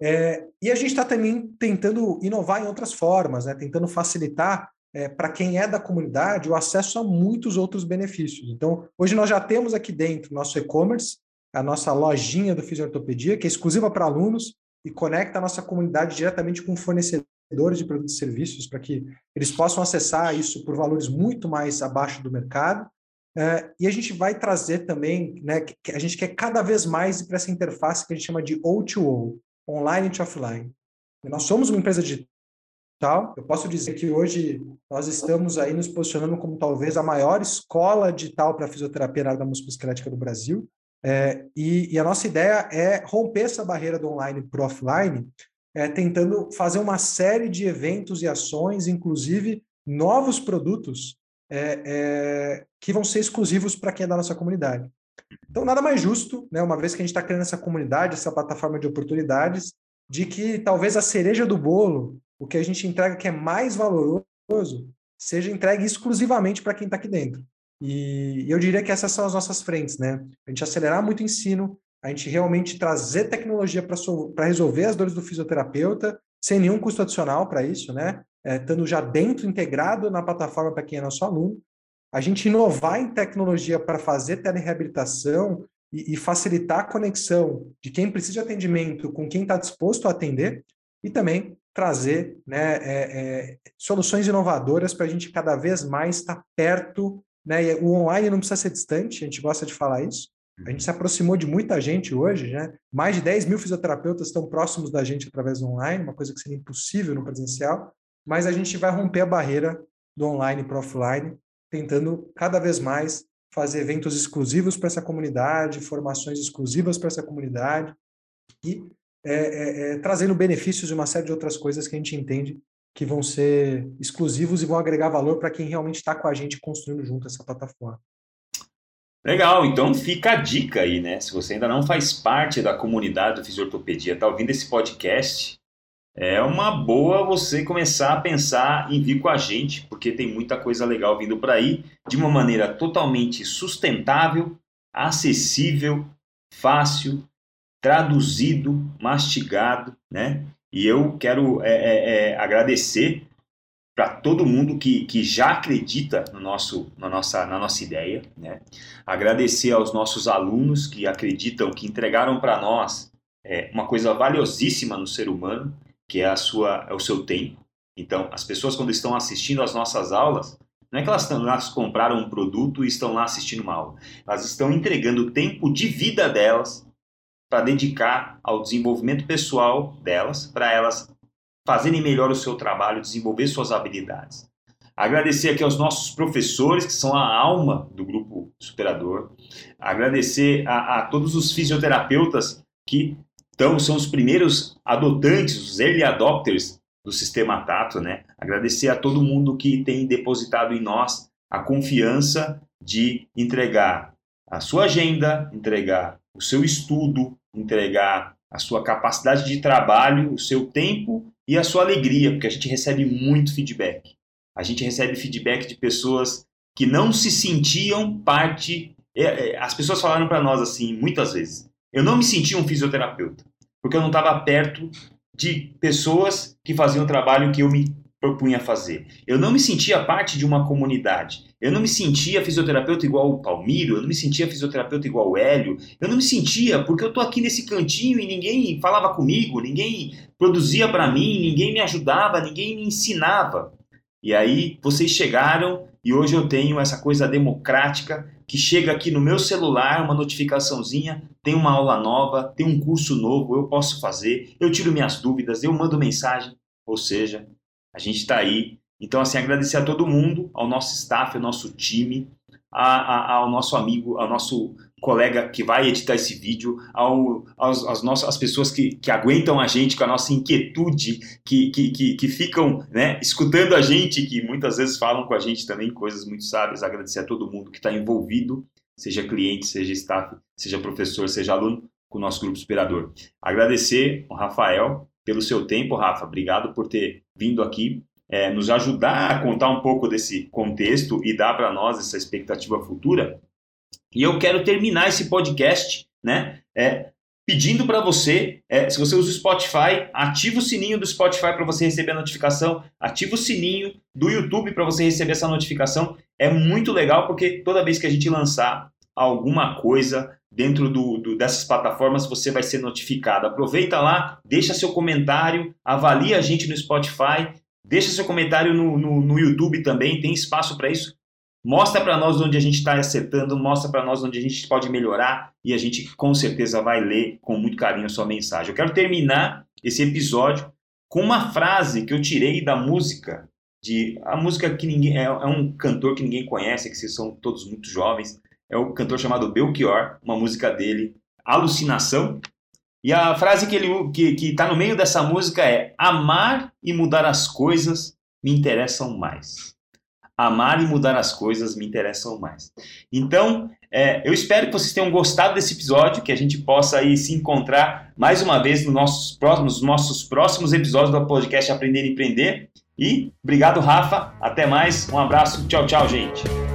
É, e a gente está também tentando inovar em outras formas, né, tentando facilitar é, para quem é da comunidade, o acesso a muitos outros benefícios. Então, hoje nós já temos aqui dentro nosso e-commerce, a nossa lojinha do Fisiortopedia, que é exclusiva para alunos e conecta a nossa comunidade diretamente com fornecedores de produtos e serviços, para que eles possam acessar isso por valores muito mais abaixo do mercado. É, e a gente vai trazer também, né, que a gente quer cada vez mais para essa interface que a gente chama de O2O, online to offline. Nós somos uma empresa de tal. Eu posso dizer que hoje nós estamos aí nos posicionando como talvez a maior escola digital para fisioterapia na área da musculoesquelética do Brasil. É, e, e, a nossa ideia é romper essa barreira do online para o offline, é, tentando fazer uma série de eventos e ações, inclusive novos produtos é, é que vão ser exclusivos para quem é da nossa comunidade. Então, nada mais justo, né, uma vez que a gente está criando essa comunidade, essa plataforma de oportunidades, de que talvez a cereja do bolo o que a gente entrega que é mais valoroso seja entregue exclusivamente para quem está aqui dentro. E eu diria que essas são as nossas frentes, né? A gente acelerar muito o ensino, a gente realmente trazer tecnologia para resolver as dores do fisioterapeuta, sem nenhum custo adicional para isso, né? É, estando já dentro, integrado na plataforma para quem é nosso aluno. A gente inovar em tecnologia para fazer telereabilitação e, e facilitar a conexão de quem precisa de atendimento com quem está disposto a atender. E também trazer né, é, é, soluções inovadoras para a gente cada vez mais estar tá perto. Né? O online não precisa ser distante, a gente gosta de falar isso. A gente se aproximou de muita gente hoje, né? mais de 10 mil fisioterapeutas estão próximos da gente através do online, uma coisa que seria impossível no presencial, mas a gente vai romper a barreira do online para offline, tentando cada vez mais fazer eventos exclusivos para essa comunidade, formações exclusivas para essa comunidade e é, é, é, trazendo benefícios e uma série de outras coisas que a gente entende que vão ser exclusivos e vão agregar valor para quem realmente está com a gente construindo junto essa plataforma. Legal, então fica a dica aí, né? Se você ainda não faz parte da comunidade do Fisiortopedia, está ouvindo esse podcast, é uma boa você começar a pensar em vir com a gente, porque tem muita coisa legal vindo por aí, de uma maneira totalmente sustentável, acessível, fácil, traduzido, mastigado, né? E eu quero é, é, é, agradecer para todo mundo que, que já acredita no nosso, na, nossa, na nossa ideia, né? Agradecer aos nossos alunos que acreditam, que entregaram para nós é, uma coisa valiosíssima no ser humano, que é a sua, é o seu tempo. Então, as pessoas quando estão assistindo às nossas aulas, não é que elas estão lá, compraram um produto e estão lá assistindo uma aula. Elas estão entregando o tempo de vida delas para dedicar ao desenvolvimento pessoal delas, para elas fazerem melhor o seu trabalho, desenvolver suas habilidades. Agradecer aqui aos nossos professores, que são a alma do grupo Superador. Agradecer a, a todos os fisioterapeutas que estão, são os primeiros adotantes, os early adopters do sistema Tato, né? Agradecer a todo mundo que tem depositado em nós a confiança de entregar a sua agenda, entregar o seu estudo, entregar a sua capacidade de trabalho, o seu tempo e a sua alegria, porque a gente recebe muito feedback. A gente recebe feedback de pessoas que não se sentiam parte. É, é, as pessoas falaram para nós assim, muitas vezes: eu não me sentia um fisioterapeuta, porque eu não estava perto de pessoas que faziam o trabalho que eu me propunha fazer. Eu não me sentia parte de uma comunidade. Eu não me sentia fisioterapeuta igual o Palmiro, eu não me sentia fisioterapeuta igual o Hélio. Eu não me sentia porque eu tô aqui nesse cantinho e ninguém falava comigo, ninguém produzia para mim, ninguém me ajudava, ninguém me ensinava. E aí vocês chegaram e hoje eu tenho essa coisa democrática que chega aqui no meu celular, uma notificaçãozinha, tem uma aula nova, tem um curso novo, eu posso fazer, eu tiro minhas dúvidas, eu mando mensagem, ou seja, a gente está aí. Então, assim, agradecer a todo mundo, ao nosso staff, ao nosso time, a, a, ao nosso amigo, ao nosso colega que vai editar esse vídeo, ao, aos, às nossas, as pessoas que, que aguentam a gente com a nossa inquietude, que, que, que, que ficam né, escutando a gente, que muitas vezes falam com a gente também coisas muito sábias. Agradecer a todo mundo que está envolvido, seja cliente, seja staff, seja professor, seja aluno, com o nosso grupo inspirador. Agradecer ao Rafael pelo seu tempo, Rafa. Obrigado por ter vindo aqui é, nos ajudar a contar um pouco desse contexto e dar para nós essa expectativa futura. E eu quero terminar esse podcast, né? É, pedindo para você, é, se você usa o Spotify, ativa o sininho do Spotify para você receber a notificação, ativa o sininho do YouTube para você receber essa notificação. É muito legal porque toda vez que a gente lançar alguma coisa dentro do, do, dessas plataformas, você vai ser notificado. Aproveita lá, deixa seu comentário, avalie a gente no Spotify, deixa seu comentário no, no, no YouTube também, tem espaço para isso. Mostra para nós onde a gente está acertando, mostra para nós onde a gente pode melhorar e a gente com certeza vai ler com muito carinho a sua mensagem. Eu quero terminar esse episódio com uma frase que eu tirei da música de a música que ninguém é, é um cantor que ninguém conhece, que vocês são todos muito jovens, é o cantor chamado Belchior, uma música dele, Alucinação. E a frase que ele que, que tá no meio dessa música é: Amar e mudar as coisas me interessam mais. Amar e mudar as coisas me interessam mais. Então, é, eu espero que vocês tenham gostado desse episódio, que a gente possa aí se encontrar mais uma vez nos nossos próximos, nossos próximos episódios do podcast Aprender e Empreender. E obrigado, Rafa. Até mais. Um abraço. Tchau, tchau, gente.